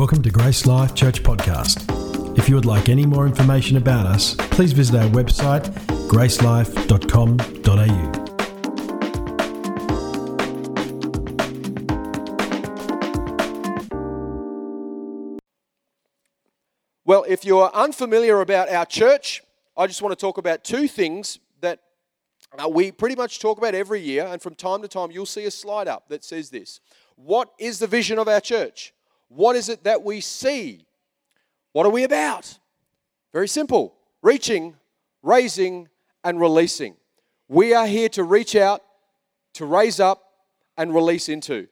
Welcome to Grace Life Church Podcast. If you would like any more information about us, please visit our website gracelife.com.au. Well, if you're unfamiliar about our church, I just want to talk about two things that uh, we pretty much talk about every year, and from time to time you'll see a slide up that says this What is the vision of our church? What is it that we see? What are we about? Very simple reaching, raising, and releasing. We are here to reach out, to raise up, and release into.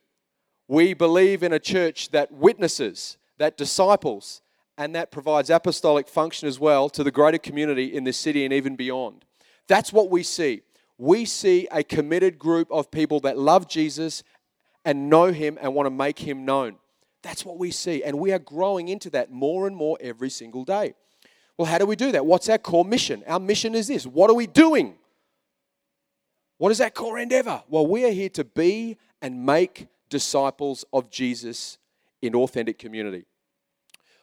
We believe in a church that witnesses, that disciples, and that provides apostolic function as well to the greater community in this city and even beyond. That's what we see. We see a committed group of people that love Jesus and know him and want to make him known. That's what we see. And we are growing into that more and more every single day. Well, how do we do that? What's our core mission? Our mission is this what are we doing? What is that core endeavor? Well, we are here to be and make disciples of Jesus in authentic community.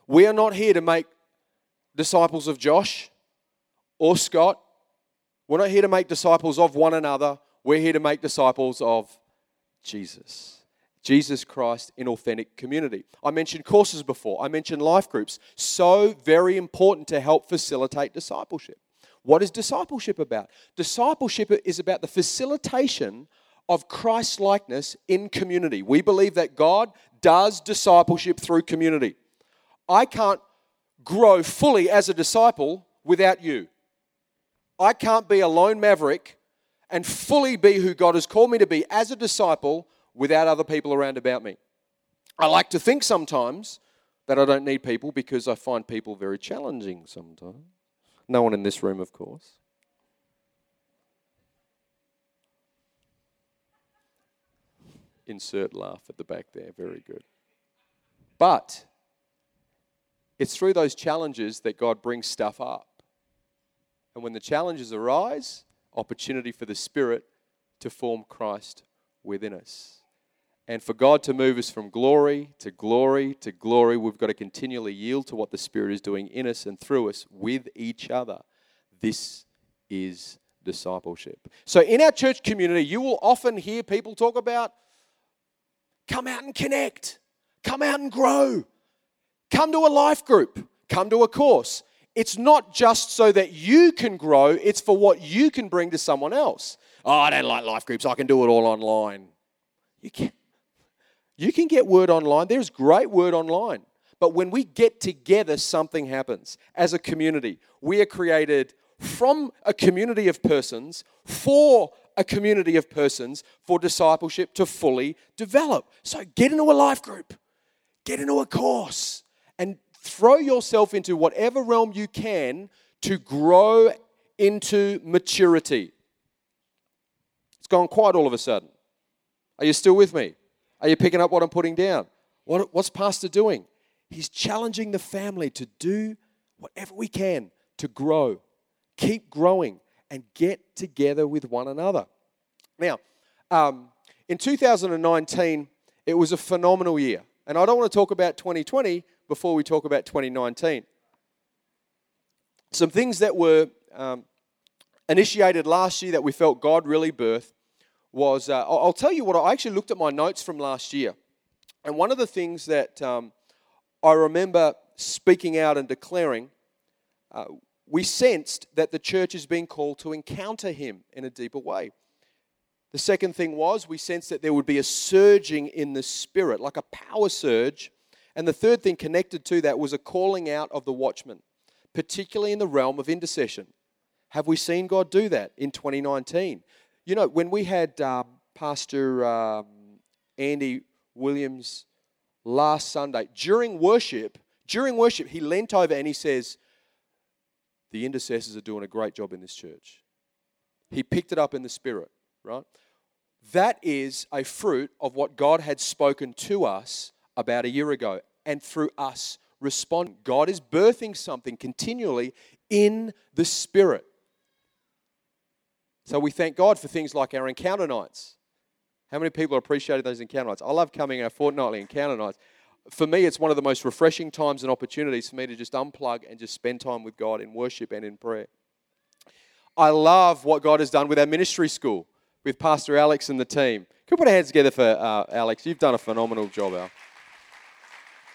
We are not here to make disciples of Josh or Scott. We're not here to make disciples of one another. We're here to make disciples of Jesus. Jesus Christ in authentic community. I mentioned courses before, I mentioned life groups. So very important to help facilitate discipleship. What is discipleship about? Discipleship is about the facilitation of Christ likeness in community. We believe that God does discipleship through community. I can't grow fully as a disciple without you. I can't be a lone maverick and fully be who God has called me to be as a disciple without other people around about me. I like to think sometimes that I don't need people because I find people very challenging sometimes. No one in this room, of course. Insert laugh at the back there. Very good. But it's through those challenges that God brings stuff up. And when the challenges arise, opportunity for the Spirit to form Christ within us. And for God to move us from glory to glory to glory, we've got to continually yield to what the Spirit is doing in us and through us with each other. This is discipleship. So, in our church community, you will often hear people talk about come out and connect, come out and grow, come to a life group, come to a course. It's not just so that you can grow, it's for what you can bring to someone else. Oh, I don't like life groups, I can do it all online. You can you can get word online. There's great word online. But when we get together, something happens. As a community, we are created from a community of persons for a community of persons for discipleship to fully develop. So get into a life group, get into a course, and throw yourself into whatever realm you can to grow into maturity. It's gone quiet all of a sudden. Are you still with me? Are you picking up what I'm putting down? What, what's Pastor doing? He's challenging the family to do whatever we can to grow, keep growing, and get together with one another. Now, um, in 2019, it was a phenomenal year. And I don't want to talk about 2020 before we talk about 2019. Some things that were um, initiated last year that we felt God really birthed was uh, I'll tell you what, I actually looked at my notes from last year. And one of the things that um, I remember speaking out and declaring, uh, we sensed that the church is being called to encounter Him in a deeper way. The second thing was we sensed that there would be a surging in the spirit, like a power surge. And the third thing connected to that was a calling out of the watchman, particularly in the realm of intercession. Have we seen God do that in 2019? You know, when we had uh, Pastor um, Andy Williams last Sunday, during worship, during worship, he leant over and he says, The intercessors are doing a great job in this church. He picked it up in the spirit, right? That is a fruit of what God had spoken to us about a year ago, and through us respond. God is birthing something continually in the spirit. So we thank God for things like our encounter nights. How many people appreciated those encounter nights? I love coming our fortnightly encounter nights. for me, it's one of the most refreshing times and opportunities for me to just unplug and just spend time with God in worship and in prayer. I love what God has done with our ministry school, with Pastor Alex and the team. Can we put our hands together for uh, Alex? You've done a phenomenal job, Al.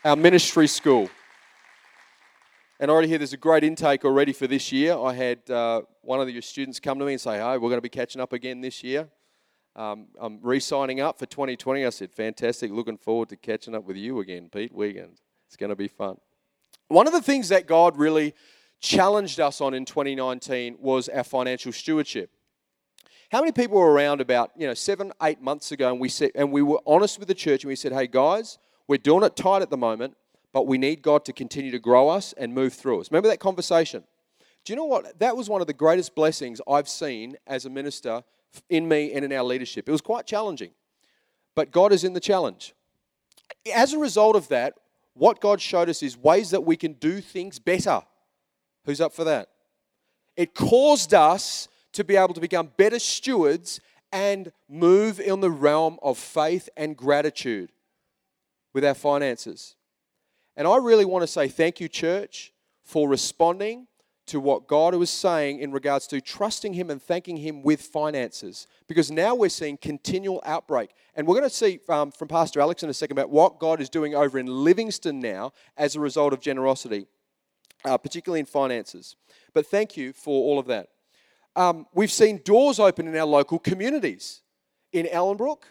Our ministry school. And already here, there's a great intake already for this year. I had uh, one of your students come to me and say, "Hey, we're going to be catching up again this year." Um, I'm re-signing up for 2020. I said, "Fantastic! Looking forward to catching up with you again, Pete. Weekend. It's going to be fun." One of the things that God really challenged us on in 2019 was our financial stewardship. How many people were around about you know seven, eight months ago, and we said, and we were honest with the church, and we said, "Hey guys, we're doing it tight at the moment but we need God to continue to grow us and move through us. Remember that conversation? Do you know what? That was one of the greatest blessings I've seen as a minister in me and in our leadership. It was quite challenging, but God is in the challenge. As a result of that, what God showed us is ways that we can do things better. Who's up for that? It caused us to be able to become better stewards and move in the realm of faith and gratitude with our finances. And I really want to say thank you, church, for responding to what God was saying in regards to trusting Him and thanking Him with finances. Because now we're seeing continual outbreak. And we're going to see um, from Pastor Alex in a second about what God is doing over in Livingstone now as a result of generosity, uh, particularly in finances. But thank you for all of that. Um, we've seen doors open in our local communities in Ellenbrook,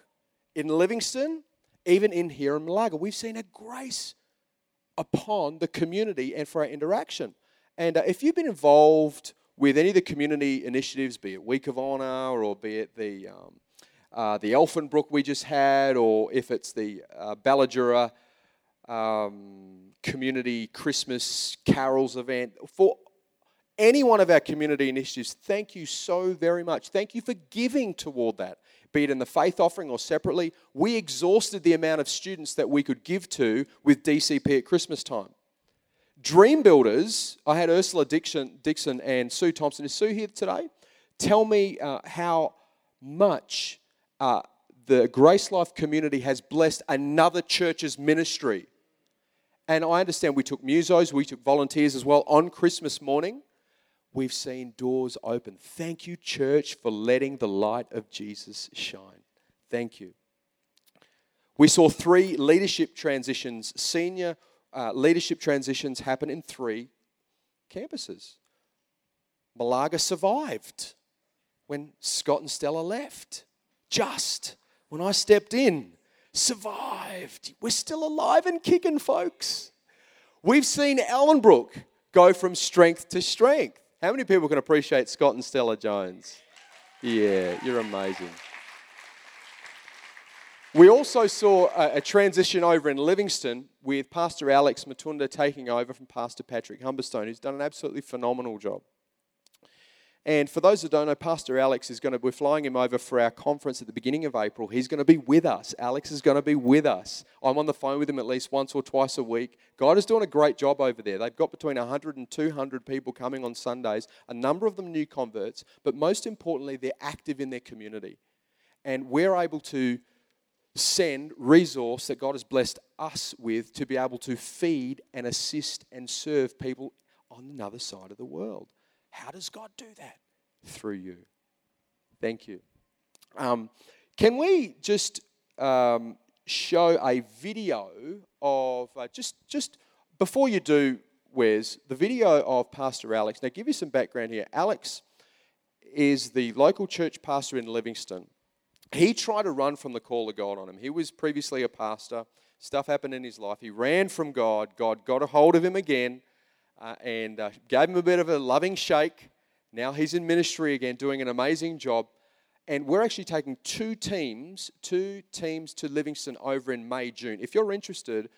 in Livingstone, even in here in Malaga. We've seen a grace upon the community and for our interaction. And uh, if you've been involved with any of the community initiatives, be it Week of Honour or be it the, um, uh, the Elfinbrook we just had, or if it's the uh, Ballajura um, Community Christmas Carols event, for any one of our community initiatives, thank you so very much. Thank you for giving toward that be it in the faith offering or separately, we exhausted the amount of students that we could give to with DCP at Christmas time. Dream Builders, I had Ursula Dixon, Dixon and Sue Thompson. Is Sue here today? Tell me uh, how much uh, the Grace Life community has blessed another church's ministry. And I understand we took musos, we took volunteers as well on Christmas morning we've seen doors open. Thank you, church, for letting the light of Jesus shine. Thank you. We saw three leadership transitions, senior uh, leadership transitions happen in three campuses. Malaga survived when Scott and Stella left. Just when I stepped in, survived. We're still alive and kicking, folks. We've seen Ellenbrook go from strength to strength. How many people can appreciate Scott and Stella Jones? Yeah, you're amazing. We also saw a, a, transition over in Livingstone with Pastor Alex Matunda taking over from Pastor Patrick Humberstone, who's done an absolutely phenomenal job. And for those that don't know, Pastor Alex is going to, we're flying him over for our conference at the beginning of April. He's going to be with us. Alex is going to be with us. I'm on the phone with him at least once or twice a week. God is doing a great job over there. They've got between 100 and 200 people coming on Sundays, a number of them new converts, but most importantly, they're active in their community. And we're able to send resource that God has blessed us with to be able to feed and assist and serve people on another side of the world. How does God do that? Through you. Thank you. Um, can we just um, show a video of uh, just just before you do, Wes, the video of Pastor Alex. Now, give you some background here. Alex is the local church pastor in Livingstone. He tried to run from the call of God on him. He was previously a pastor. Stuff happened in his life. He ran from God. God got a hold of him again uh, and uh, gave him a bit of a loving shake. Now he's in ministry again, doing an amazing job. And we're actually taking two teams, two teams to Livingstone over in May, June. If you're interested,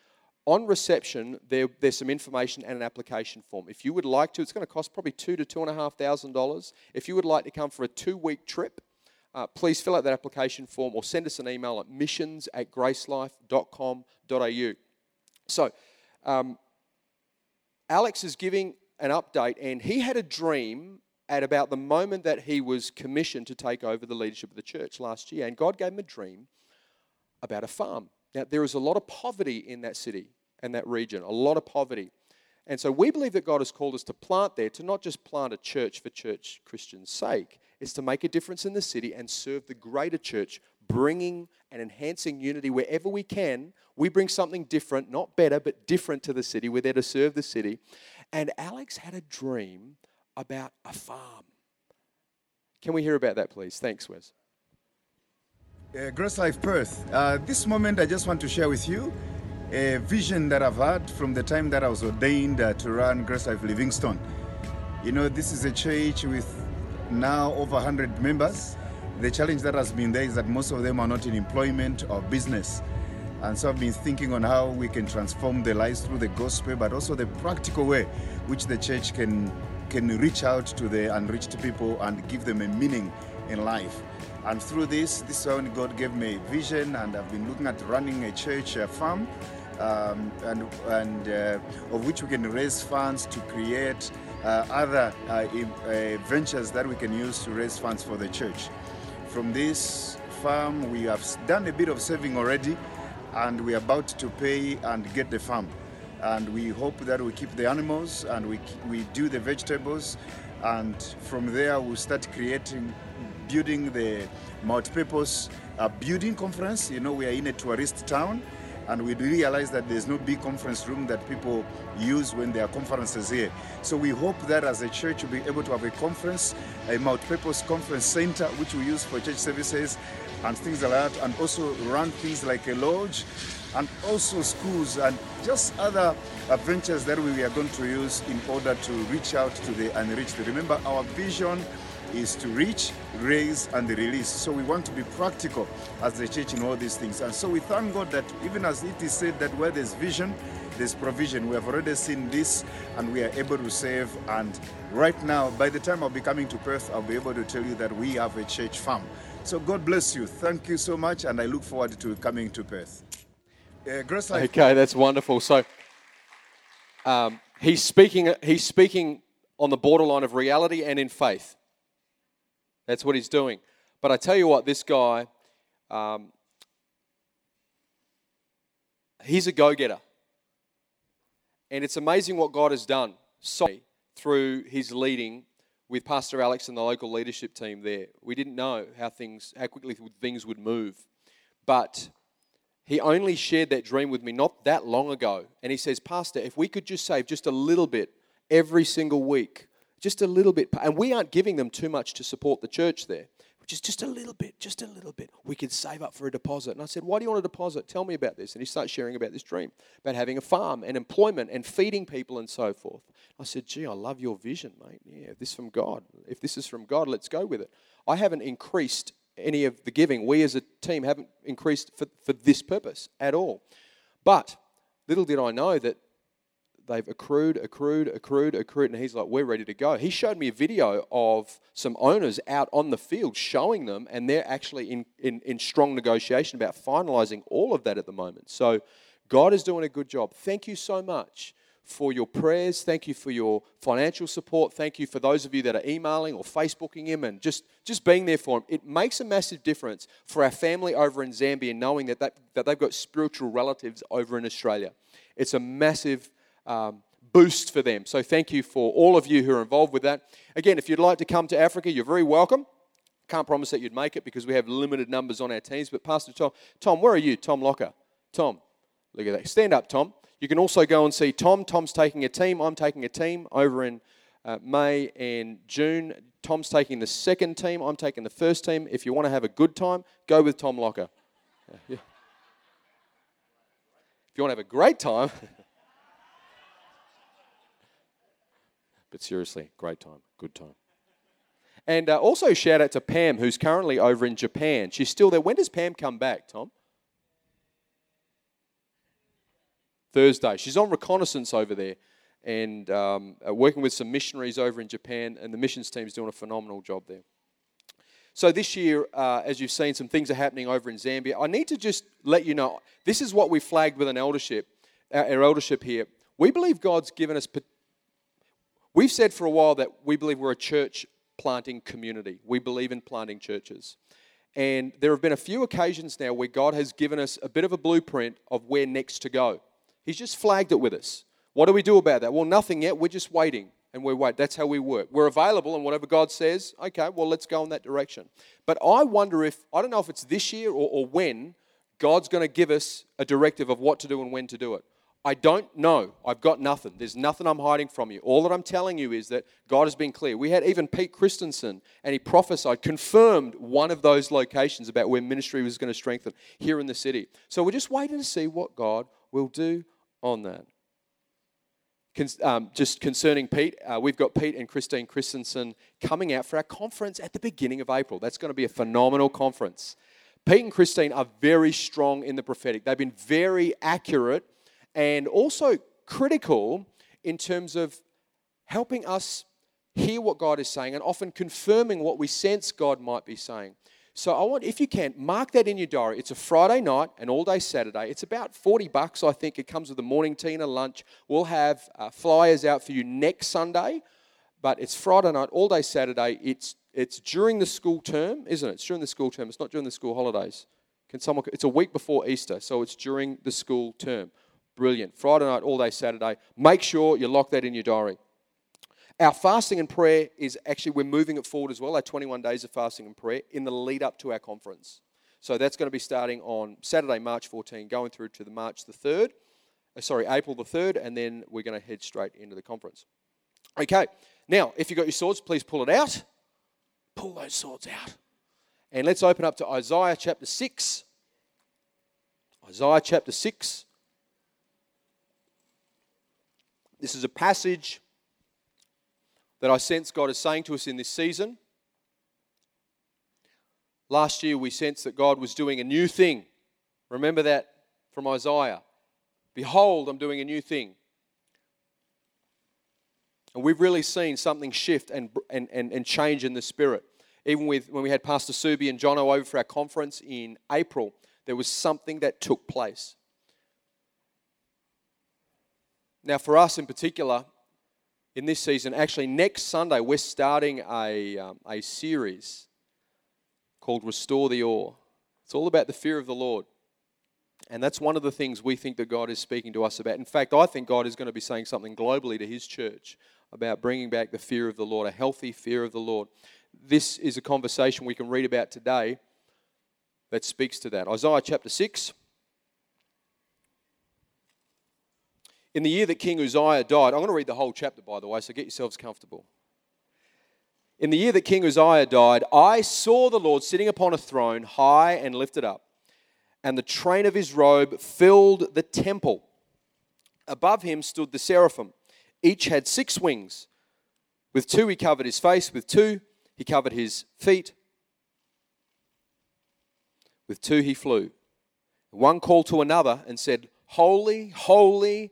on reception, there, there's some information and an application form. If you would like to, it's going to cost probably two to two and a half thousand dollars. If you would like to come for a two-week trip, uh, please fill out that application form or send us an email at missions at gracelife.com.au. So, um, Alex is giving an update, and he had a dream at about the moment that he was commissioned to take over the leadership of the church last year. And God gave him a dream about a farm. Now, there is a lot of poverty in that city. and that region, a lot of poverty. And so we believe that God has called us to plant there, to not just plant a church for church Christians' sake, it's to make a difference in the city and serve the greater church, bringing and enhancing unity wherever we can. We bring something different, not better, but different to the city. We're there to serve the city. And Alex had a dream about a farm. Can we hear about that, please? Thanks, Wes. Uh, Grace Life Perth. Uh, this moment, I just want to share with you a vision that I've had from the time that I was ordained uh, to run Grace Life Livingstone. You know, this is a church with now over 100 members. The challenge that has been there is that most of them are not in employment or business. And so I've been thinking on how we can transform their lives through the gospel, but also the practical way which the church can can reach out to the unreached people and give them a meaning in life. And through this, this is when God gave me a vision, and I've been looking at running a church a farm, um, and and uh, of which we can raise funds to create uh, other uh, uh, ventures that we can use to raise funds for the church. From this farm, we have done a bit of saving already, and we're about to pay and get the farm. And we hope that we keep the animals and we, we do the vegetables and from there we'll start creating building the multi-purpose uh, building conference. You know we are in a tourist town and we realize that there's no big conference room that people use when there are conferences here. So we hope that as a church we'll be able to have a conference, a multi-purpose conference center which we use for church services and things like that, and also run things like a lodge and also schools and just other adventures that we are going to use in order to reach out to the unreached. Remember, our vision is to reach, raise, and release. So we want to be practical as the church in all these things. And so we thank God that even as it is said that where there's vision, there's provision. We have already seen this and we are able to save. And right now, by the time I'll be coming to Perth, I'll be able to tell you that we have a church farm. So God bless you. Thank you so much. And I look forward to coming to Perth. Uh, Grace Life. Okay, that's wonderful. So um, he's speaking. He's speaking on the borderline of reality and in faith. That's what he's doing. But I tell you what, this guy, um, he's a go-getter, and it's amazing what God has done. So through his leading with Pastor Alex and the local leadership team there, we didn't know how things, how quickly things would move, but he only shared that dream with me not that long ago. And he says, Pastor, if we could just save just a little bit every single week, just a little bit, and we aren't giving them too much to support the church there, which is just a little bit, just a little bit, we could save up for a deposit. And I said, Why do you want a deposit? Tell me about this. And he starts sharing about this dream, about having a farm and employment and feeding people and so forth. I said, Gee, I love your vision, mate. Yeah, this is from God, if this is from God, let's go with it. I haven't increased any of the giving. We as a team haven't increased for, for this purpose at all. But little did I know that they've accrued, accrued, accrued, accrued, and he's like, we're ready to go. He showed me a video of some owners out on the field showing them, and they're actually in, in, in strong negotiation about finalizing all of that at the moment. So God is doing a good job. Thank you so much for your prayers. Thank you for your financial support. Thank you for those of you that are emailing or Facebooking him and just, just being there for him. It makes a massive difference for our family over in Zambia knowing that, that, that they've got spiritual relatives over in Australia. It's a massive um, boost for them. So thank you for all of you who are involved with that. Again, if you'd like to come to Africa, you're very welcome. Can't promise that you'd make it because we have limited numbers on our teams. But Pastor Tom, Tom, where are you? Tom Locker. Tom, look at that. Stand up, Tom. You can also go and see Tom. Tom's taking a team. I'm taking a team over in uh, May and June. Tom's taking the second team. I'm taking the first team. If you want to have a good time, go with Tom Locker. Yeah. If you want to have a great time, but seriously, great time, good time. And uh, also shout out to Pam, who's currently over in Japan. She's still there. When does Pam come back, Tom? Thursday. She's on reconnaissance over there and um, uh, working with some missionaries over in Japan, and the missions team is doing a phenomenal job there. So, this year, uh, as you've seen, some things are happening over in Zambia. I need to just let you know this is what we flagged with an eldership, our, our eldership here. We believe God's given us, we've said for a while that we believe we're a church planting community. We believe in planting churches. And there have been a few occasions now where God has given us a bit of a blueprint of where next to go. He's just flagged it with us. What do we do about that? Well, nothing yet. We're just waiting and we wait. That's how we work. We're available, and whatever God says, okay, well, let's go in that direction. But I wonder if, I don't know if it's this year or, or when, God's going to give us a directive of what to do and when to do it. I don't know. I've got nothing. There's nothing I'm hiding from you. All that I'm telling you is that God has been clear. We had even Pete Christensen, and he prophesied, confirmed one of those locations about where ministry was going to strengthen here in the city. So we're just waiting to see what God will do on that. Um, just concerning Pete, uh, we've got Pete and Christine Christensen coming out for our conference at the beginning of April. That's going to be a phenomenal conference. Pete and Christine are very strong in the prophetic. They've been very accurate and also critical in terms of helping us hear what God is saying and often confirming what we sense God might be saying. So I want, if you can, mark that in your diary. It's a Friday night and all day Saturday. It's about 40 bucks, I think. It comes with a morning tea and a lunch. We'll have uh, flyers out for you next Sunday, but it's Friday night, all day Saturday. It's, it's during the school term, isn't it? It's during the school term. It's not during the school holidays. Can someone, it's a week before Easter, so it's during the school term. Brilliant. Friday night, all day Saturday. Make sure you lock that in your diary. Our fasting and prayer is actually, we're moving it forward as well, our 21 days of fasting and prayer in the lead up to our conference. So that's going to be starting on Saturday, March 14, going through to the March the 3rd, uh, sorry, April the 3rd, and then we're going to head straight into the conference. Okay, now, if you've got your swords, please pull it out. Pull those swords out. And let's open up to Isaiah chapter 6. Isaiah chapter 6. This is a passage that I sense God is saying to us in this season. Last year, we sensed that God was doing a new thing. Remember that from Isaiah. Behold, I'm doing a new thing. And we've really seen something shift and, and, and, and change in the spirit. Even with when we had Pastor Subi and Jono over for our conference in April, there was something that took place. Now, for us in particular, in this season. Actually, next Sunday, we're starting a, um, a series called Restore the Awe. It's all about the fear of the Lord. And that's one of the things we think that God is speaking to us about. In fact, I think God is going to be saying something globally to His church about bringing back the fear of the Lord, a healthy fear of the Lord. This is a conversation we can read about today that speaks to that. Isaiah chapter 6. In the year that King Uzziah died, I'm going to read the whole chapter, by the way, so get yourselves comfortable. In the year that King Uzziah died, I saw the Lord sitting upon a throne, high and lifted up, and the train of his robe filled the temple. Above him stood the seraphim. Each had six wings. With two he covered his face, with two he covered his feet, with two he flew. One called to another and said, Holy, holy,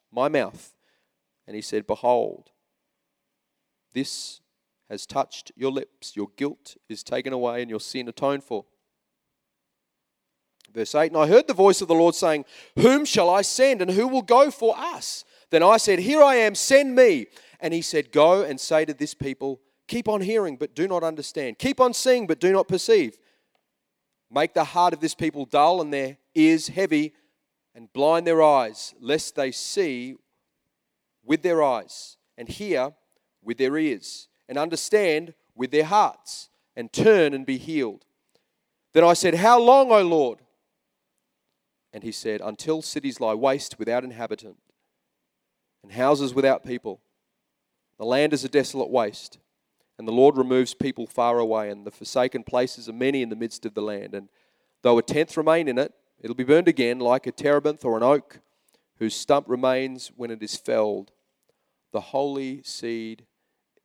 my mouth. And he said, Behold, this has touched your lips. Your guilt is taken away and your sin atoned for. Verse 8 And I heard the voice of the Lord saying, Whom shall I send and who will go for us? Then I said, Here I am, send me. And he said, Go and say to this people, Keep on hearing, but do not understand. Keep on seeing, but do not perceive. Make the heart of this people dull and their ears heavy, and blind their eyes, lest they see with their eyes, and hear with their ears, and understand with their hearts, and turn and be healed. Then I said, How long, O Lord? And he said, Until cities lie waste without inhabitant, and houses without people. The land is a desolate waste, and the Lord removes people far away, and the forsaken places are many in the midst of the land. And though a tenth remain in it, It'll be burned again like a terebinth or an oak whose stump remains when it is felled. The holy seed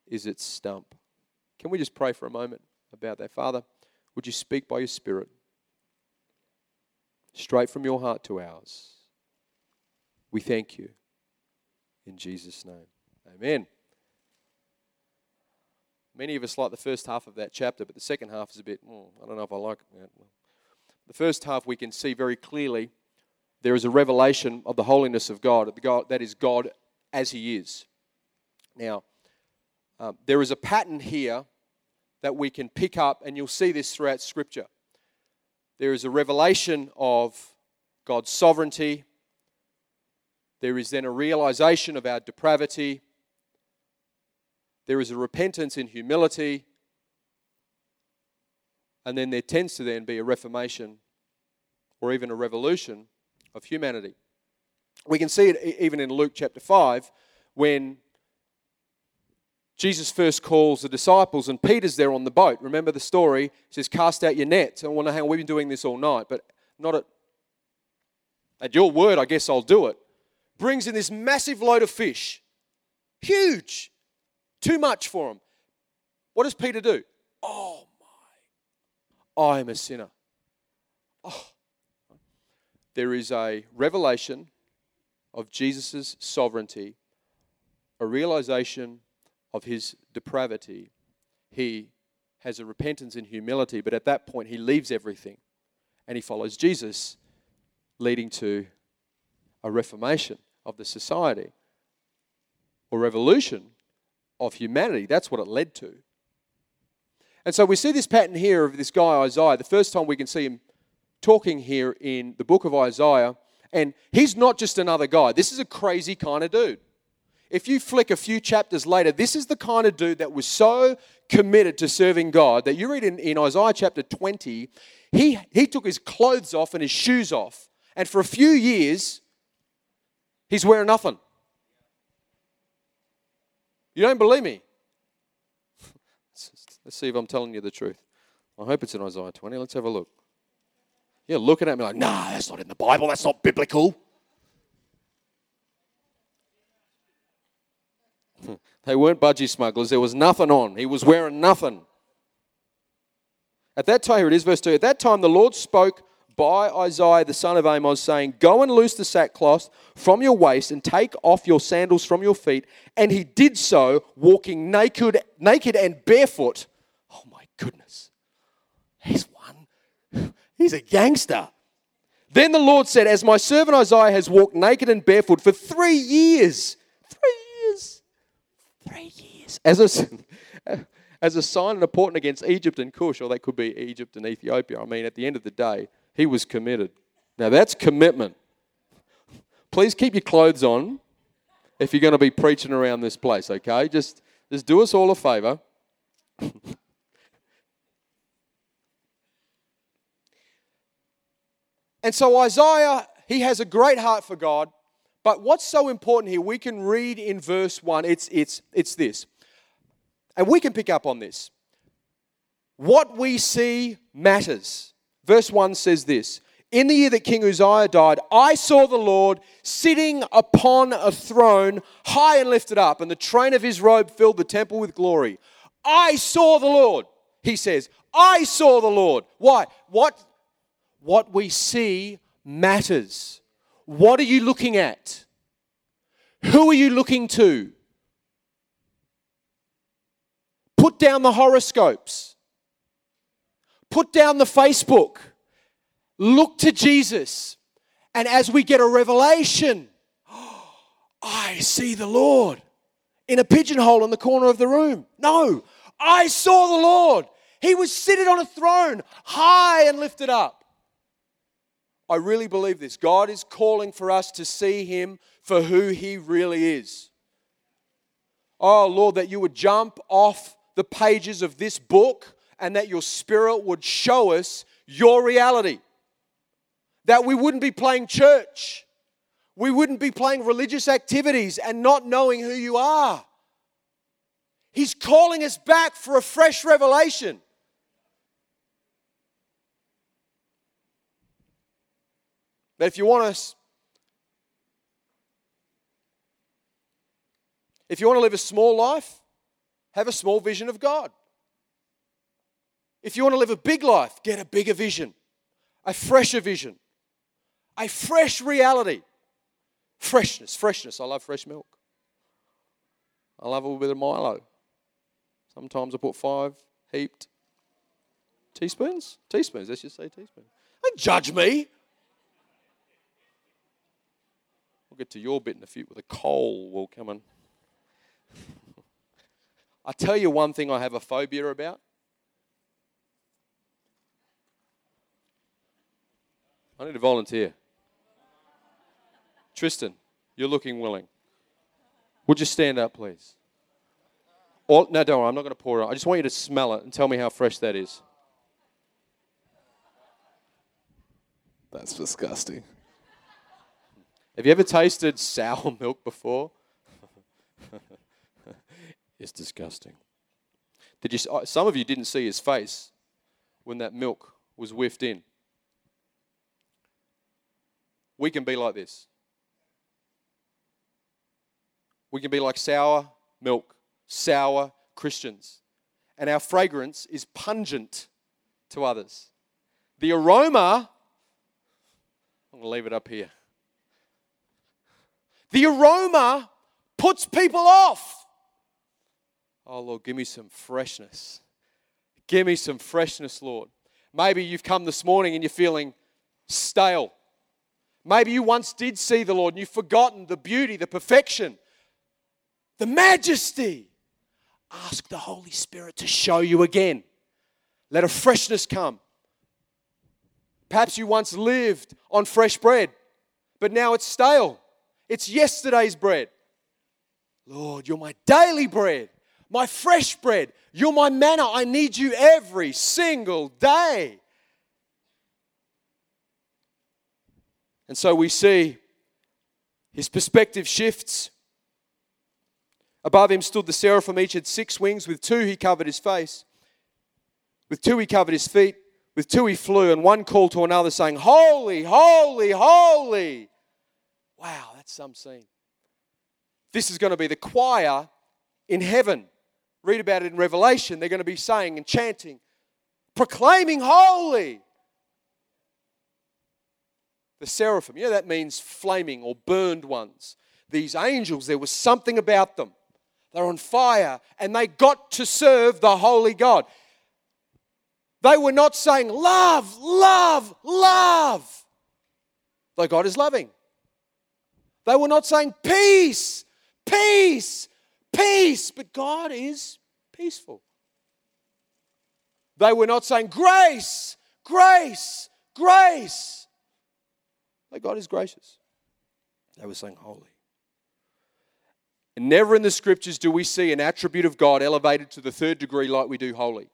is its stump. Can we just pray for a moment about that? Father, would you speak by your Spirit straight from your heart to ours? We thank you in Jesus' name. Amen. Many of us like the first half of that chapter, but the second half is a bit, mm, I don't know if I like it. The first half we can see very clearly there is a revelation of the holiness of God, that is God as He is. Now, um, there is a pattern here that we can pick up, and you'll see this throughout Scripture. There is a revelation of God's sovereignty. There is then a realization of our depravity. There is a repentance in humility. And then there tends to then be a reformation or even a revolution of humanity. We can see it even in Luke chapter 5 when Jesus first calls the disciples, and Peter's there on the boat. Remember the story? He says, Cast out your nets. I wonder how we've been doing this all night, but not at, at your word, I guess I'll do it. Brings in this massive load of fish. Huge. Too much for him. What does Peter do? Oh my, I'm a sinner. Oh. There is a revelation of Jesus' sovereignty, a realization of his depravity, he has a repentance and humility, but at that point he leaves everything and he follows Jesus, leading to a reformation of the society or revolution of humanity. That's what it led to. And so we see this pattern here of this guy Isaiah. The first time we can see him talking here in the book of Isaiah, and he's not just another guy. This is a crazy kind of dude. If you flick a few chapters later, this is the kind of dude that was so committed to serving God that you read in, in Isaiah chapter 20, he, he took his clothes off and his shoes off. And for a few years, he's wearing nothing. You don't believe me? Let's see if I'm telling you the truth. I hope it's in Isaiah 20. Let's have a look. You're looking at me like, nah, that's not in the Bible. That's not biblical. They weren't budgie smugglers. There was nothing on. He was wearing nothing. At that time, here it is, verse 2. At that time, the Lord spoke by Isaiah the son of Amos, saying, Go and loose the sackcloth from your waist and take off your sandals from your feet. And he did so, walking naked, naked and barefoot. Goodness. He's one. He's a gangster. Then the Lord said, As my servant Isaiah has walked naked and barefoot for three years, Three years. three years, As a, as a sign and a portent against Egypt and Cush, or they could be Egypt and Ethiopia. I mean, at the end of the day, he was committed. Now, that's commitment. Please keep your clothes on if you're going to be preaching around this place, okay? Just, just do us all a favor. and so, Isaiah, he has a great heart for God. But what's so important here, we can read in verse 1, it's, it's, it's this. And we can pick up on this. What we see matters. Verse 1 says this In the year that King Uzziah died, I saw the Lord sitting upon a throne, high and lifted up, and the train of his robe filled the temple with glory. I saw the Lord, he says. I saw the Lord. Why? What, what we see matters. What are you looking at? Who are you looking to? Put down the horoscopes. Put down the Facebook. Look to Jesus. And as we get a revelation, I see the Lord in a pigeonhole in the corner of the room. No, I saw the Lord. He was seated on a throne, high and lifted up. I really believe this. God is calling for us to see Him for who He really is. Oh, Lord, that you would jump off the pages of this book and that your Spirit would show us your reality. That we wouldn't be playing church, we wouldn't be playing religious activities and not knowing who you are. He's calling us back for a fresh revelation. But if you want to if you want to live a small life, have a small vision of God. If you want to live a big life, get a bigger vision, a fresher vision, a fresh reality. Freshness, freshness. I love fresh milk. I love a little bit of Milo. Sometimes I put five heaped teaspoons. Teaspoons, let's just say teaspoons. Don't judge me. We'll get to your bit in a few with a coal will come in. I tell you one thing I have a phobia about. I need a volunteer. Tristan, you're looking willing. Would you stand up, please? Or, no, don't worry, I'm not going to pour it. I just want you to smell it and tell me how fresh that is. That's disgusting. Have you ever tasted sour milk before? it's disgusting. Did you? uh, Some of you didn't see his face when that milk was whiffed in. We can be like this. We can be like sour milk, sour Christians. And our fragrance is pungent to others. The aroma, I'm going to leave it up here. The aroma puts people off. Oh, Lord, give me some freshness. Give me some freshness, Lord. Maybe you've come this morning and you're feeling stale. Maybe you once did see the Lord and you've forgotten the beauty, the perfection, the majesty. Ask the Holy Spirit to show you again. Let a freshness come. Perhaps you once lived on fresh bread, but now it's stale. It's yesterday's bread. Lord, you're my daily bread, my fresh bread. You're my manna. I need you every single day. And so we see his perspective shifts. Above him stood the seraphim, each had six wings. With two he covered his face, with two he covered his feet, with two he flew, and one called to another, saying, Holy, holy, holy. Wow, that's some scene. This is going to be the choir in heaven. Read about it in Revelation. They're going to be saying and chanting, proclaiming holy. The seraphim, you know, that means flaming or burned ones. These angels, there was something about them. They're on fire and they got to serve the holy God. They were not saying, Love, love, love. Though God is loving. They were not saying, Peace, peace, peace. But God is peaceful. They were not saying, Grace, grace, grace. But God is gracious. They were saying, Holy. And never in the scriptures do we see an attribute of God elevated to the third degree like we do holy.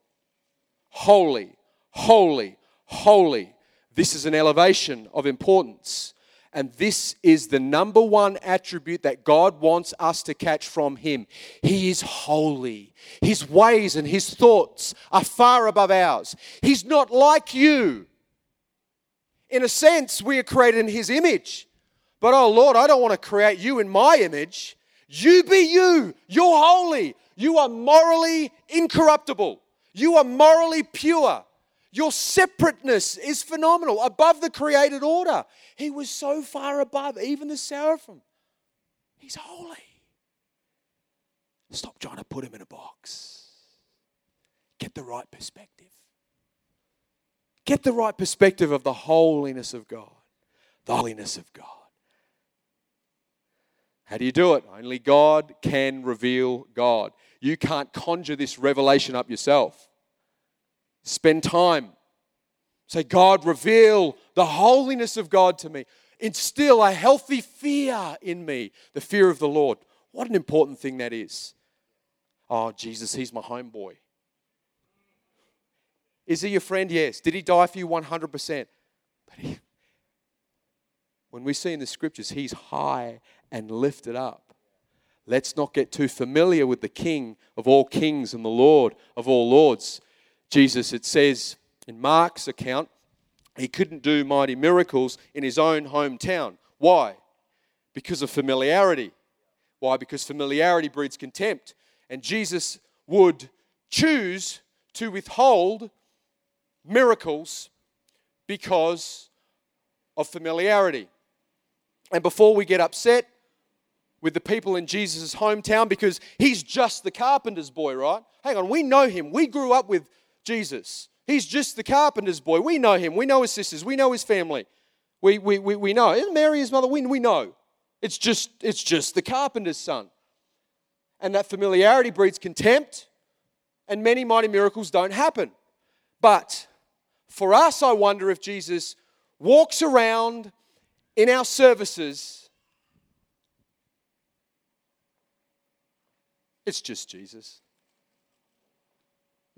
Holy, holy, holy. This is an elevation of importance. And this is the number one attribute that God wants us to catch from Him. He is holy. His ways and His thoughts are far above ours. He's not like you. In a sense, we are created in His image. But oh Lord, I don't want to create you in my image. You be you. You're holy. You are morally incorruptible. You are morally pure. Your separateness is phenomenal, above the created order. He was so far above even the seraphim. He's holy. Stop trying to put him in a box. Get the right perspective. Get the right perspective of the holiness of God. The holiness of God. How do you do it? Only God can reveal God. You can't conjure this revelation up yourself. Spend time. Say, God, reveal the holiness of God to me. Instill a healthy fear in me, the fear of the Lord. What an important thing that is. Oh, Jesus, he's my homeboy. Is he your friend? Yes. Did he die for you 100%? But he, when we see in the scriptures, he's high and lifted up. Let's not get too familiar with the King of all kings and the Lord of all lords. Jesus, it says in Mark's account, he couldn't do mighty miracles in his own hometown. Why? Because of familiarity. Why? Because familiarity breeds contempt. And Jesus would choose to withhold miracles because of familiarity. And before we get upset, with the people in Jesus' hometown because he's just the carpenter's boy, right? Hang on, we know him. We grew up with Jesus. He's just the carpenter's boy. We know him. We know his sisters. We know his family. We, we, we, we know. Mary his mother? We, we know. It's just, it's just the carpenter's son. And that familiarity breeds contempt, and many mighty miracles don't happen. But for us, I wonder if Jesus walks around in our services. It's just Jesus.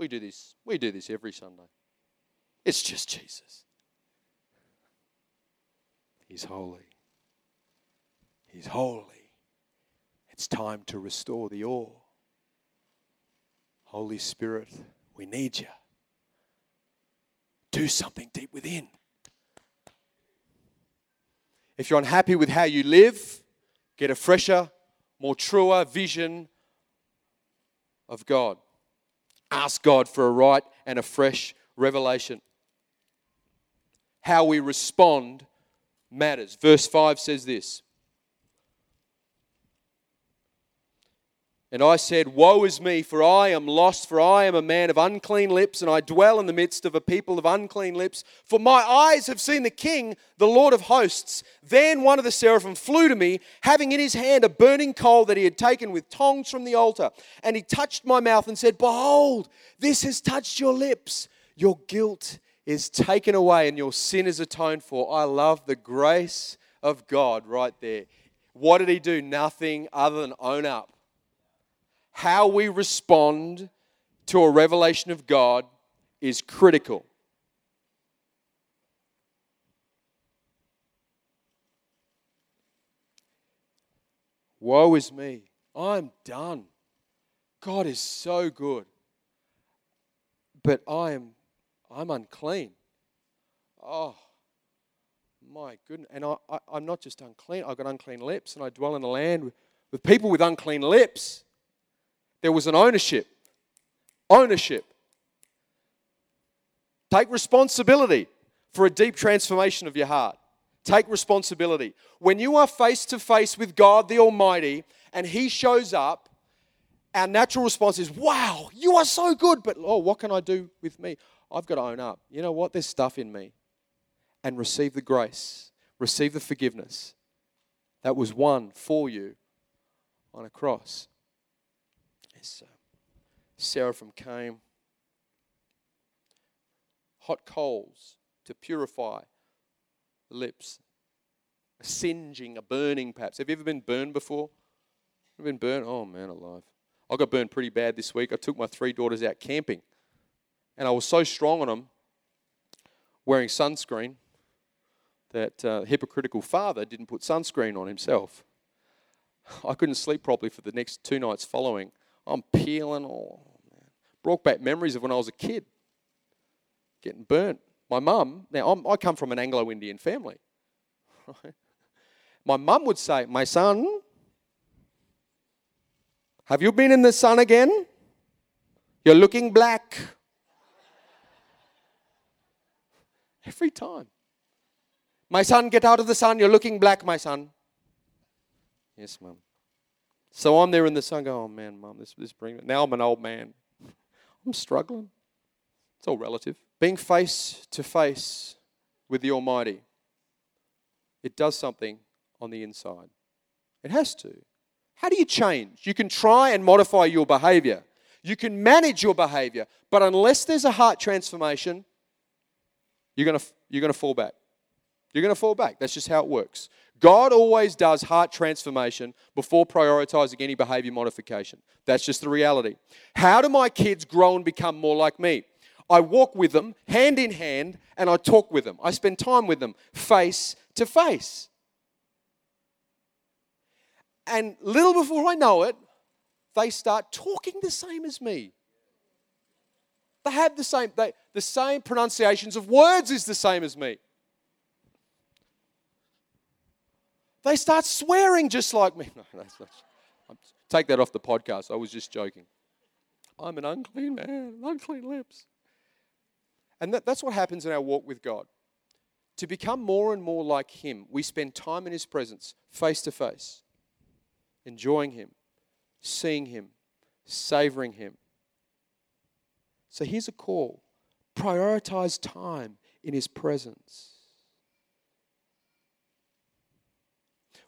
We do this. We do this every Sunday. It's just Jesus. He's holy. He's holy. It's time to restore the awe. Holy Spirit, we need you. Do something deep within. If you're unhappy with how you live, get a fresher, more truer vision of God. Ask God for a right and a fresh revelation. How we respond matters. Verse 5 says this And I said, Woe is me, for I am lost, for I am a man of unclean lips, and I dwell in the midst of a people of unclean lips. For my eyes have seen the King, the Lord of hosts. Then one of the seraphim flew to me, having in his hand a burning coal that he had taken with tongs from the altar. And he touched my mouth and said, Behold, this has touched your lips. Your guilt is taken away, and your sin is atoned for. I love the grace of God right there. What did he do? Nothing other than own up how we respond to a revelation of God is critical. Woe is me. I'm done. God is so good. But I am I'm unclean. Oh my goodness. And I, I, am not just unclean, I've got unclean lips, and I dwell in the land with, with people with unclean lips. There was an ownership. Ownership. Take responsibility for a deep transformation of your heart. Take responsibility. When you are face to face with God the Almighty and He shows up, our natural response is, Wow, you are so good, but oh, what can I do with me? I've got to own up. You know what? There's stuff in me. And receive the grace, receive the forgiveness that was won for you on a cross this uh, seraphim came. Hot coals to purify the lips. A singeing, a burning perhaps. Have you ever been burned before? Have been burned? Oh man, alive. I got burned pretty bad this week. I took my three daughters out camping. And I was so strong on them, wearing sunscreen, that uh, hypocritical father didn't put sunscreen on himself. I couldn't sleep properly for the next two nights following. I'm peeling. Oh, man. Brought back memories of when I was a kid, getting burnt. My mum, now I'm, i come from an Anglo Indian family. My mum would say, My son, have you been in the sun again? You're looking black. Every time. My son, get out of the sun. You're looking black, my son. Yes, mum. So I'm there in the sun, going, oh man, mom, this, this brings me. Now I'm an old man. I'm struggling. It's all relative. Being face to face with the Almighty, it does something on the inside. It has to. How do you change? You can try and modify your behavior. You can manage your behavior, but unless there's a heart transformation, you're going to, you're going to fall back. You're going to fall back. That's just how it works. God always does heart transformation before prioritizing any behavior modification. That's just the reality. How do my kids grow and become more like me? I walk with them hand in hand and I talk with them. I spend time with them face to face. And little before I know it, they start talking the same as me. They have the same, they, the same pronunciations of words is the same as me. They start swearing just like me. No, that's not. Take that off the podcast. I was just joking. I'm an unclean man, unclean lips. And that, that's what happens in our walk with God. To become more and more like Him, we spend time in His presence, face to face. enjoying Him, seeing Him, savoring Him. So here's a call prioritize time in His presence.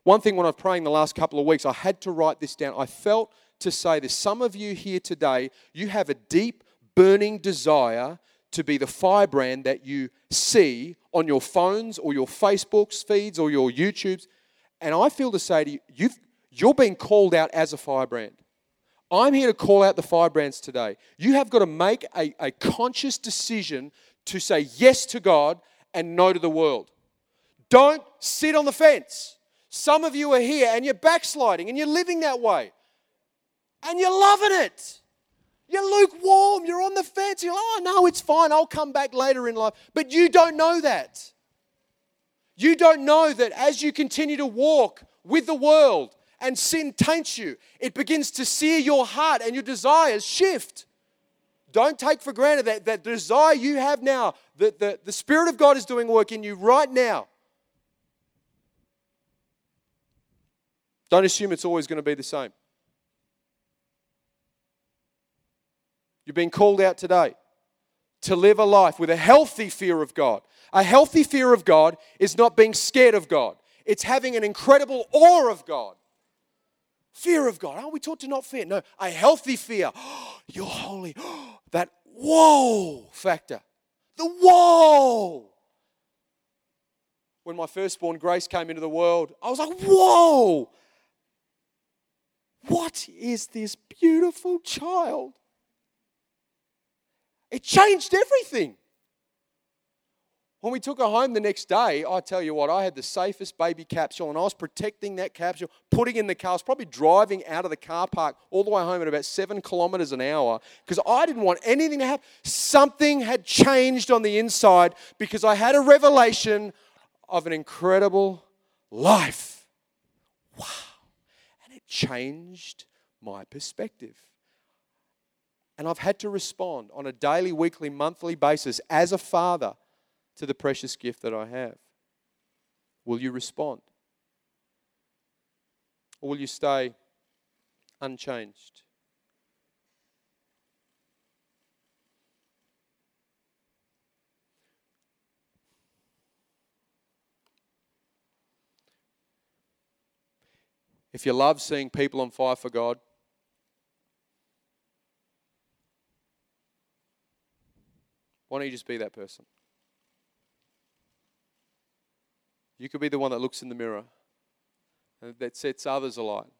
One thing when I was praying the last couple of weeks, I had to write this down. I felt to say this. Some of you here today, you have a deep, burning desire to be the firebrand that you see on your phones or your Facebooks feeds or your YouTubes. And I feel to say to you, you've, you're being called out as a firebrand. I'm here to call out the firebrands today. You have got to make a, a conscious decision to say yes to God and no to the world. Don't sit on the fence. Some of you are here and you're backsliding and you're living that way. And you're loving it. You're lukewarm. You're on the fence. You're like, oh, no, it's fine. I'll come back later in life. But you don't know that. You don't know that as you continue to walk with the world and sin taints you, it begins to sear your heart and your desires shift. Don't take for granted that, that desire you have now, that the, the Spirit of God is doing work in you right now. Don't assume it's always going to be the same. You've been called out today to live a life with a healthy fear of God. A healthy fear of God is not being scared of God, it's having an incredible awe of God. Fear of God. Aren't we taught to not fear? No, a healthy fear. You're holy. That whoa factor. The whoa. When my firstborn Grace came into the world, I was like, whoa. What is this beautiful child? It changed everything. When we took her home the next day, I tell you what, I had the safest baby capsule and I was protecting that capsule, putting in the car. I was probably driving out of the car park all the way home at about seven kilometers an hour because I didn't want anything to happen. Something had changed on the inside because I had a revelation of an incredible life. Wow changed my perspective. And I've had to respond on a daily, weekly, monthly basis as a father to the precious gift that I have. Will you respond? Or will you stay unchanged? If you love seeing people on fire for God, why don't you just be that person? You could be the one that looks in the mirror and that sets others alight.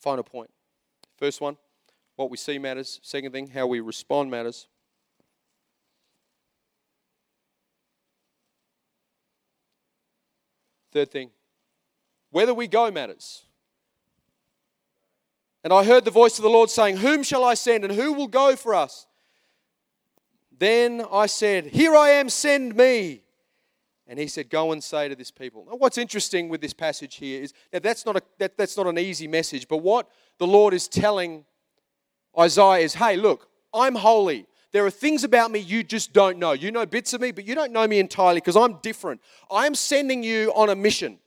Final point. First one, what we see matters. Second thing, how we respond matters. Third thing, whether we go matters. And I heard the voice of the Lord saying, Whom shall I send and who will go for us? Then I said, Here I am, send me. And he said, Go and say to this people. Now, what's interesting with this passage here is now that's not, a, that, that's not an easy message, but what the Lord is telling Isaiah is, Hey, look, I'm holy. There are things about me you just don't know. You know bits of me, but you don't know me entirely because I'm different. I'm sending you on a mission.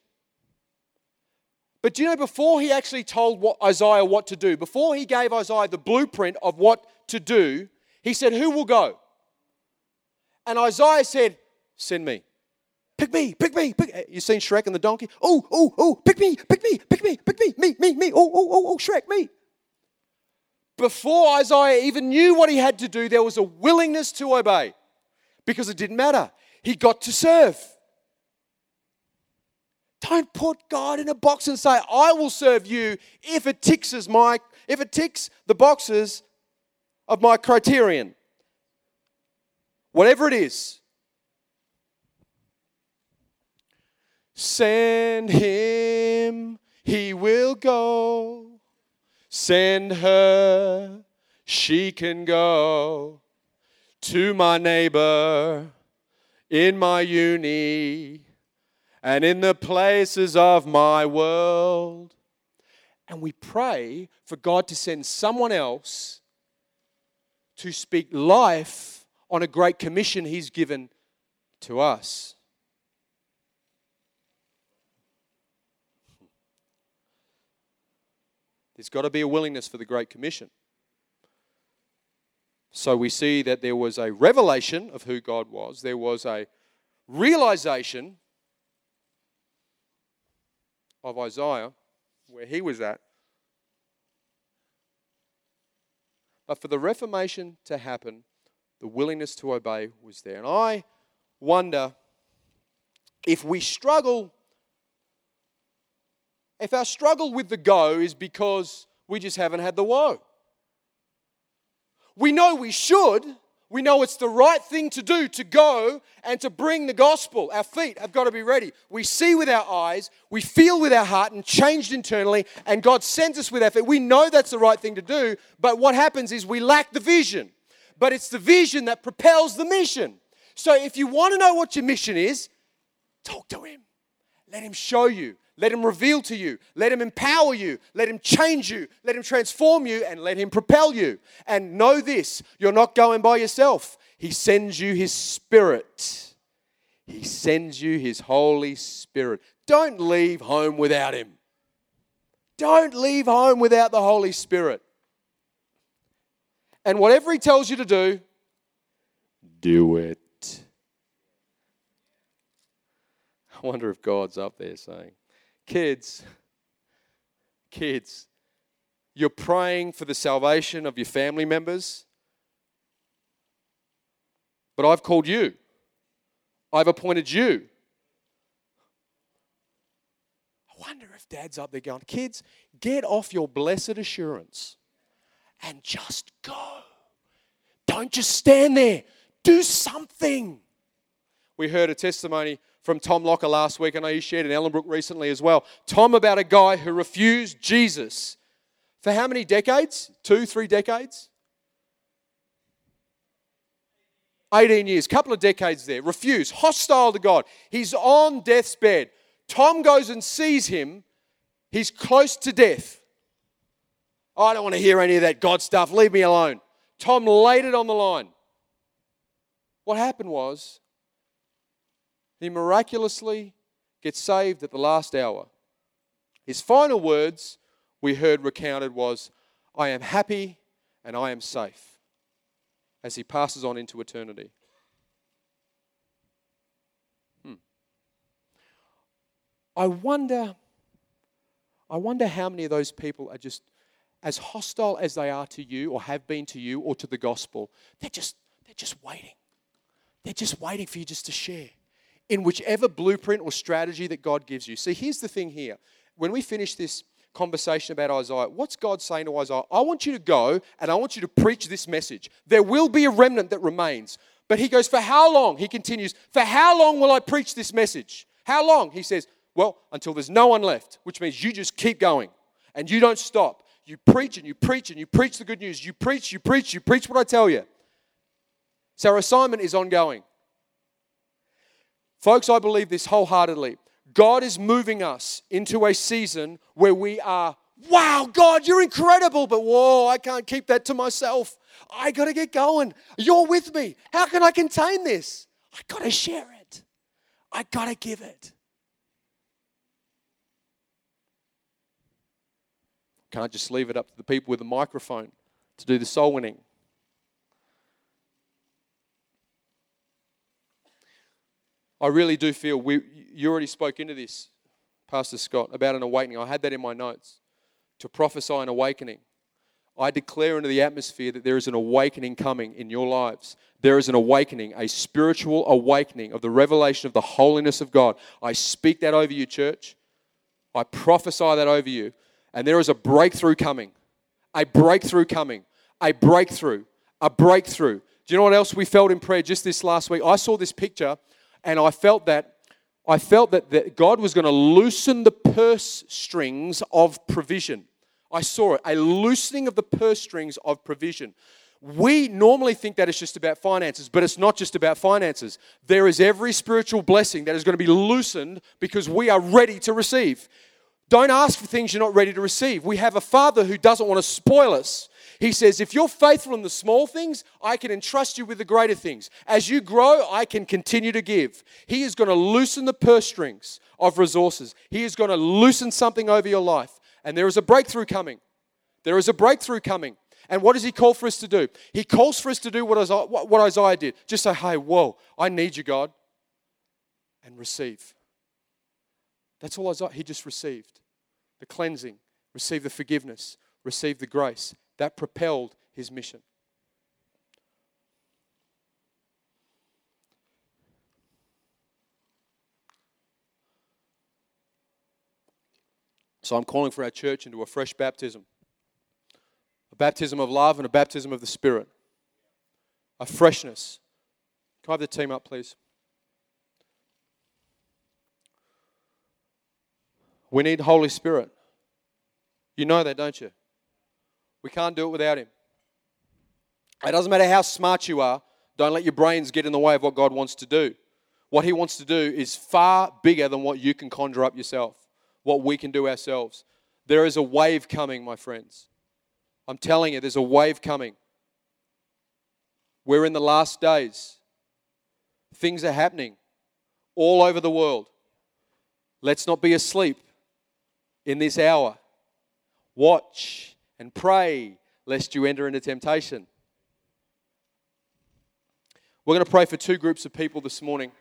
But do you know, before he actually told what, Isaiah what to do, before he gave Isaiah the blueprint of what to do, he said, Who will go? And Isaiah said, Send me. Pick me, pick me, pick. Uh, you seen Shrek and the donkey? Oh, oh, oh, pick me, pick me, pick me, pick me, me, me, me. Oh, oh, oh, oh, Shrek, me before Isaiah even knew what he had to do, there was a willingness to obey because it didn't matter. He got to serve. Don't put God in a box and say, I will serve you if it ticks as my if it ticks the boxes of my criterion. Whatever it is. Send him, he will go. Send her, she can go to my neighbor in my uni and in the places of my world. And we pray for God to send someone else to speak life on a great commission He's given to us. There's got to be a willingness for the Great Commission. So we see that there was a revelation of who God was, there was a realization of Isaiah, where he was at. But for the Reformation to happen, the willingness to obey was there. And I wonder if we struggle, if our struggle with the go is because we just haven't had the woe. We know we should. We know it's the right thing to do to go and to bring the gospel. Our feet have got to be ready. We see with our eyes, we feel with our heart, and changed internally, and God sends us with feet. We know that's the right thing to do, but what happens is we lack the vision. But it's the vision that propels the mission. So if you want to know what your mission is, talk to Him. Let Him show you. Let Him reveal to you. Let Him empower you. Let Him change you. Let Him transform you and let Him propel you. And know this you're not going by yourself. He sends you His Spirit. He sends you His Holy Spirit. Don't leave home without Him. Don't leave home without the Holy Spirit. And whatever He tells you to do, do it. I wonder if God's up there saying, Kids, kids, you're praying for the salvation of your family members, but I've called you, I've appointed you. I wonder if dad's up there going, Kids, get off your blessed assurance and just go. Don't just stand there, do something. We heard a testimony from Tom Locker last week. I know he shared in Ellenbrook recently as well. Tom about a guy who refused Jesus for how many decades? Two, three decades? 18 years, couple of decades there. Refused, hostile to God. He's on death's bed. Tom goes and sees him. He's close to death. I don't want to hear any of that God stuff. Leave me alone. Tom laid it on the line. What happened was he miraculously gets saved at the last hour. His final words we heard recounted was, I am happy and I am safe as he passes on into eternity. Hmm. I wonder I wonder how many of those people are just as hostile as they are to you or have been to you or to the gospel. They're just they're just waiting. They're just waiting for you just to share in whichever blueprint or strategy that God gives you. See, here's the thing here. When we finish this conversation about Isaiah, what's God saying to Isaiah? I want you to go and I want you to preach this message. There will be a remnant that remains. But he goes, For how long? He continues, For how long will I preach this message? How long? He says, Well, until there's no one left, which means you just keep going and you don't stop. You preach and you preach and you preach the good news. You preach, you preach, you preach what I tell you. So our assignment is ongoing. Folks, I believe this wholeheartedly. God is moving us into a season where we are, wow, God, you're incredible, but whoa, I can't keep that to myself. I got to get going. You're with me. How can I contain this? I got to share it. I got to give it. Can't just leave it up to the people with the microphone to do the soul winning. I really do feel we, you already spoke into this, Pastor Scott, about an awakening. I had that in my notes to prophesy an awakening. I declare into the atmosphere that there is an awakening coming in your lives. There is an awakening, a spiritual awakening of the revelation of the holiness of God. I speak that over you, church. I prophesy that over you. And there is a breakthrough coming. A breakthrough coming. A breakthrough. A breakthrough. Do you know what else we felt in prayer just this last week? I saw this picture and I felt that I felt that, that God was going to loosen the purse strings of provision. I saw it, a loosening of the purse strings of provision. We normally think that it's just about finances, but it's not just about finances. There is every spiritual blessing that is going to be loosened because we are ready to receive. Don't ask for things you're not ready to receive. We have a Father who doesn't want to spoil us. He says, If you're faithful in the small things, I can entrust you with the greater things. As you grow, I can continue to give. He is going to loosen the purse strings of resources, He is going to loosen something over your life. And there is a breakthrough coming. There is a breakthrough coming. And what does he call for us to do? He calls for us to do what Isaiah, did. Just say, hey, whoa, I need you, God. And receive. That's all Isaiah, he just received. The cleansing, received the forgiveness, received the grace. That propelled his mission. So I'm calling for our church into a fresh baptism a baptism of love and a baptism of the Spirit, a freshness. Can I have the team up, please? We need Holy Spirit. You know that, don't you? We can't do it without Him. It doesn't matter how smart you are, don't let your brains get in the way of what God wants to do. What He wants to do is far bigger than what you can conjure up yourself, what we can do ourselves. There is a wave coming, my friends. I'm telling you, there's a wave coming. We're in the last days. Things are happening all over the world. Let's not be asleep in this hour. Watch and pray lest you enter into temptation. We're going to pray for two groups of people this morning.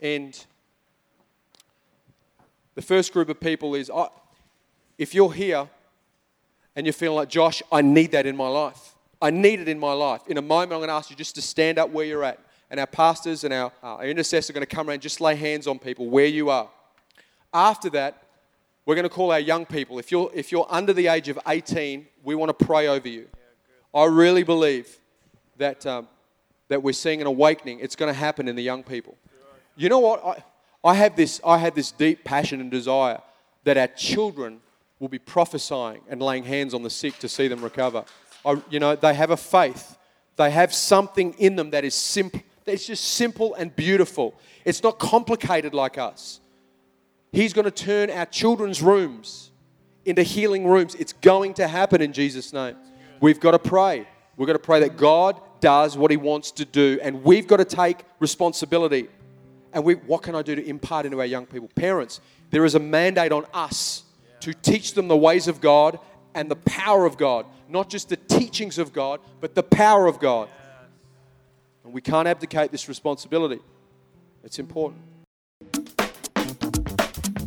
And the first group of people is if you're here and you're feeling like, Josh, I need that in my life. I need it in my life. In a moment, I'm going to ask you just to stand up where you're at. And our pastors and our, uh, our intercessors are going to come around and just lay hands on people where you are. After that, we're going to call our young people. If you're, if you're under the age of 18, we want to pray over you. I really believe that, um, that we're seeing an awakening. It's going to happen in the young people. You know what? I, I, have this, I have this deep passion and desire that our children will be prophesying and laying hands on the sick to see them recover. I, you know, they have a faith. They have something in them that is simple. It's just simple and beautiful. It's not complicated like us. He's going to turn our children's rooms into healing rooms. It's going to happen in Jesus' name. We've got to pray. We've got to pray that God does what He wants to do, and we've got to take responsibility. And we, what can I do to impart into our young people? Parents, there is a mandate on us to teach them the ways of God and the power of God. Not just the teachings of God, but the power of God. And we can't abdicate this responsibility. It's important.